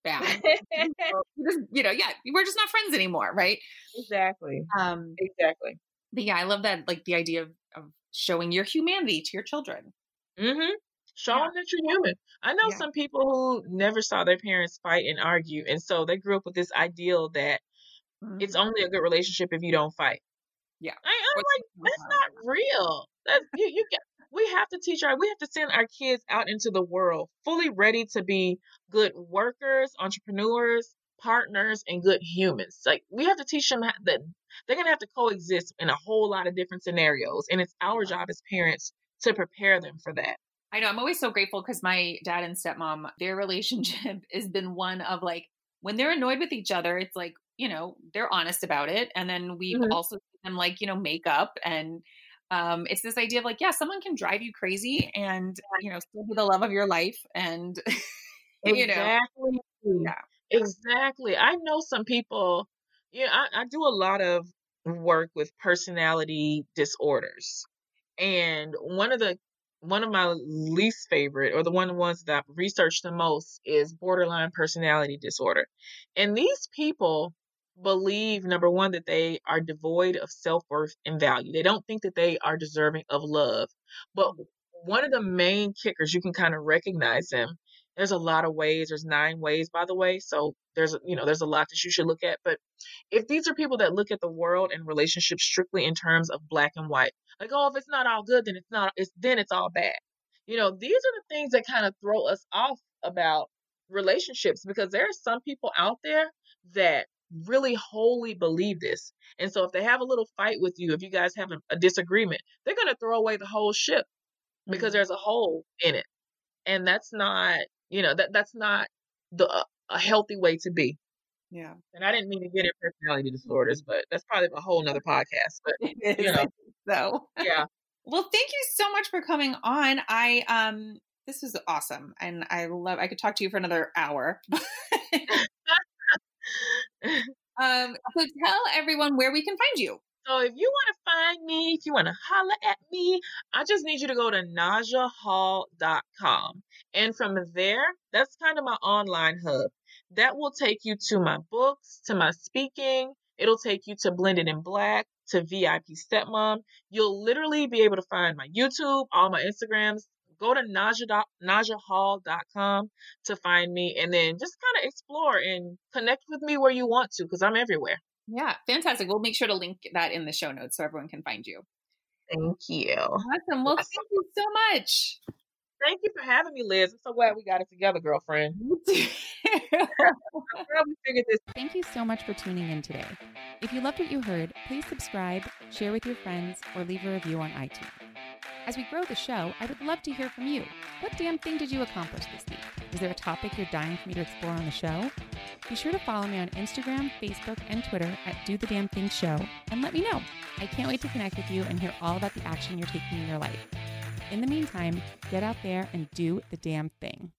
bad you know yeah we're just not friends anymore right exactly um exactly but yeah, I love that, like the idea of, of showing your humanity to your children. Mm-hmm. Showing yeah. that you're human. I know yeah. some people who never saw their parents fight and argue, and so they grew up with this ideal that mm-hmm. it's only a good relationship if you don't fight. Yeah, I, am like, that's not real. That's you. You get. We have to teach our. We have to send our kids out into the world fully ready to be good workers, entrepreneurs, partners, and good humans. Like we have to teach them that they're going to have to coexist in a whole lot of different scenarios. And it's our job as parents to prepare them for that. I know. I'm always so grateful because my dad and stepmom, their relationship has been one of like, when they're annoyed with each other, it's like, you know, they're honest about it. And then we've mm-hmm. also seen them like, you know, make up. And um, it's this idea of like, yeah, someone can drive you crazy and, you know, still be the love of your life. And, you know, yeah. Exactly. I know some people yeah, I, I do a lot of work with personality disorders. And one of the one of my least favorite or the one ones that I've researched the most is borderline personality disorder. And these people believe number one that they are devoid of self-worth and value. They don't think that they are deserving of love. But mm-hmm. one of the main kickers you can kind of recognize them. There's a lot of ways. There's nine ways by the way. So there's you know there's a lot that you should look at but if these are people that look at the world and relationships strictly in terms of black and white like oh if it's not all good then it's not it's then it's all bad you know these are the things that kind of throw us off about relationships because there are some people out there that really wholly believe this and so if they have a little fight with you if you guys have a, a disagreement they're going to throw away the whole ship because mm-hmm. there's a hole in it and that's not you know that that's not the uh, a healthy way to be. Yeah. And I didn't mean to get into personality disorders, but that's probably a whole nother podcast. But you know. so yeah. well, thank you so much for coming on. I um this was awesome. And I love I could talk to you for another hour. um so tell everyone where we can find you. So if you want to find me, if you want to holler at me, I just need you to go to najahall.com. And from there, that's kind of my online hub. That will take you to my books, to my speaking. It'll take you to Blended in Black, to VIP Stepmom. You'll literally be able to find my YouTube, all my Instagrams. Go to najah, najahall.com to find me and then just kind of explore and connect with me where you want to because I'm everywhere. Yeah, fantastic. We'll make sure to link that in the show notes so everyone can find you. Thank you. Awesome. Well, thank you so much. Thank you for having me, Liz. I'm so glad we got it together, girlfriend. Thank you so much for tuning in today. If you loved what you heard, please subscribe, share with your friends, or leave a review on iTunes. As we grow the show, I would love to hear from you. What damn thing did you accomplish this week? Is there a topic you're dying for me to explore on the show? Be sure to follow me on Instagram, Facebook, and Twitter at Do the Damn Thing Show and let me know. I can't wait to connect with you and hear all about the action you're taking in your life. In the meantime, get out there and do the damn thing.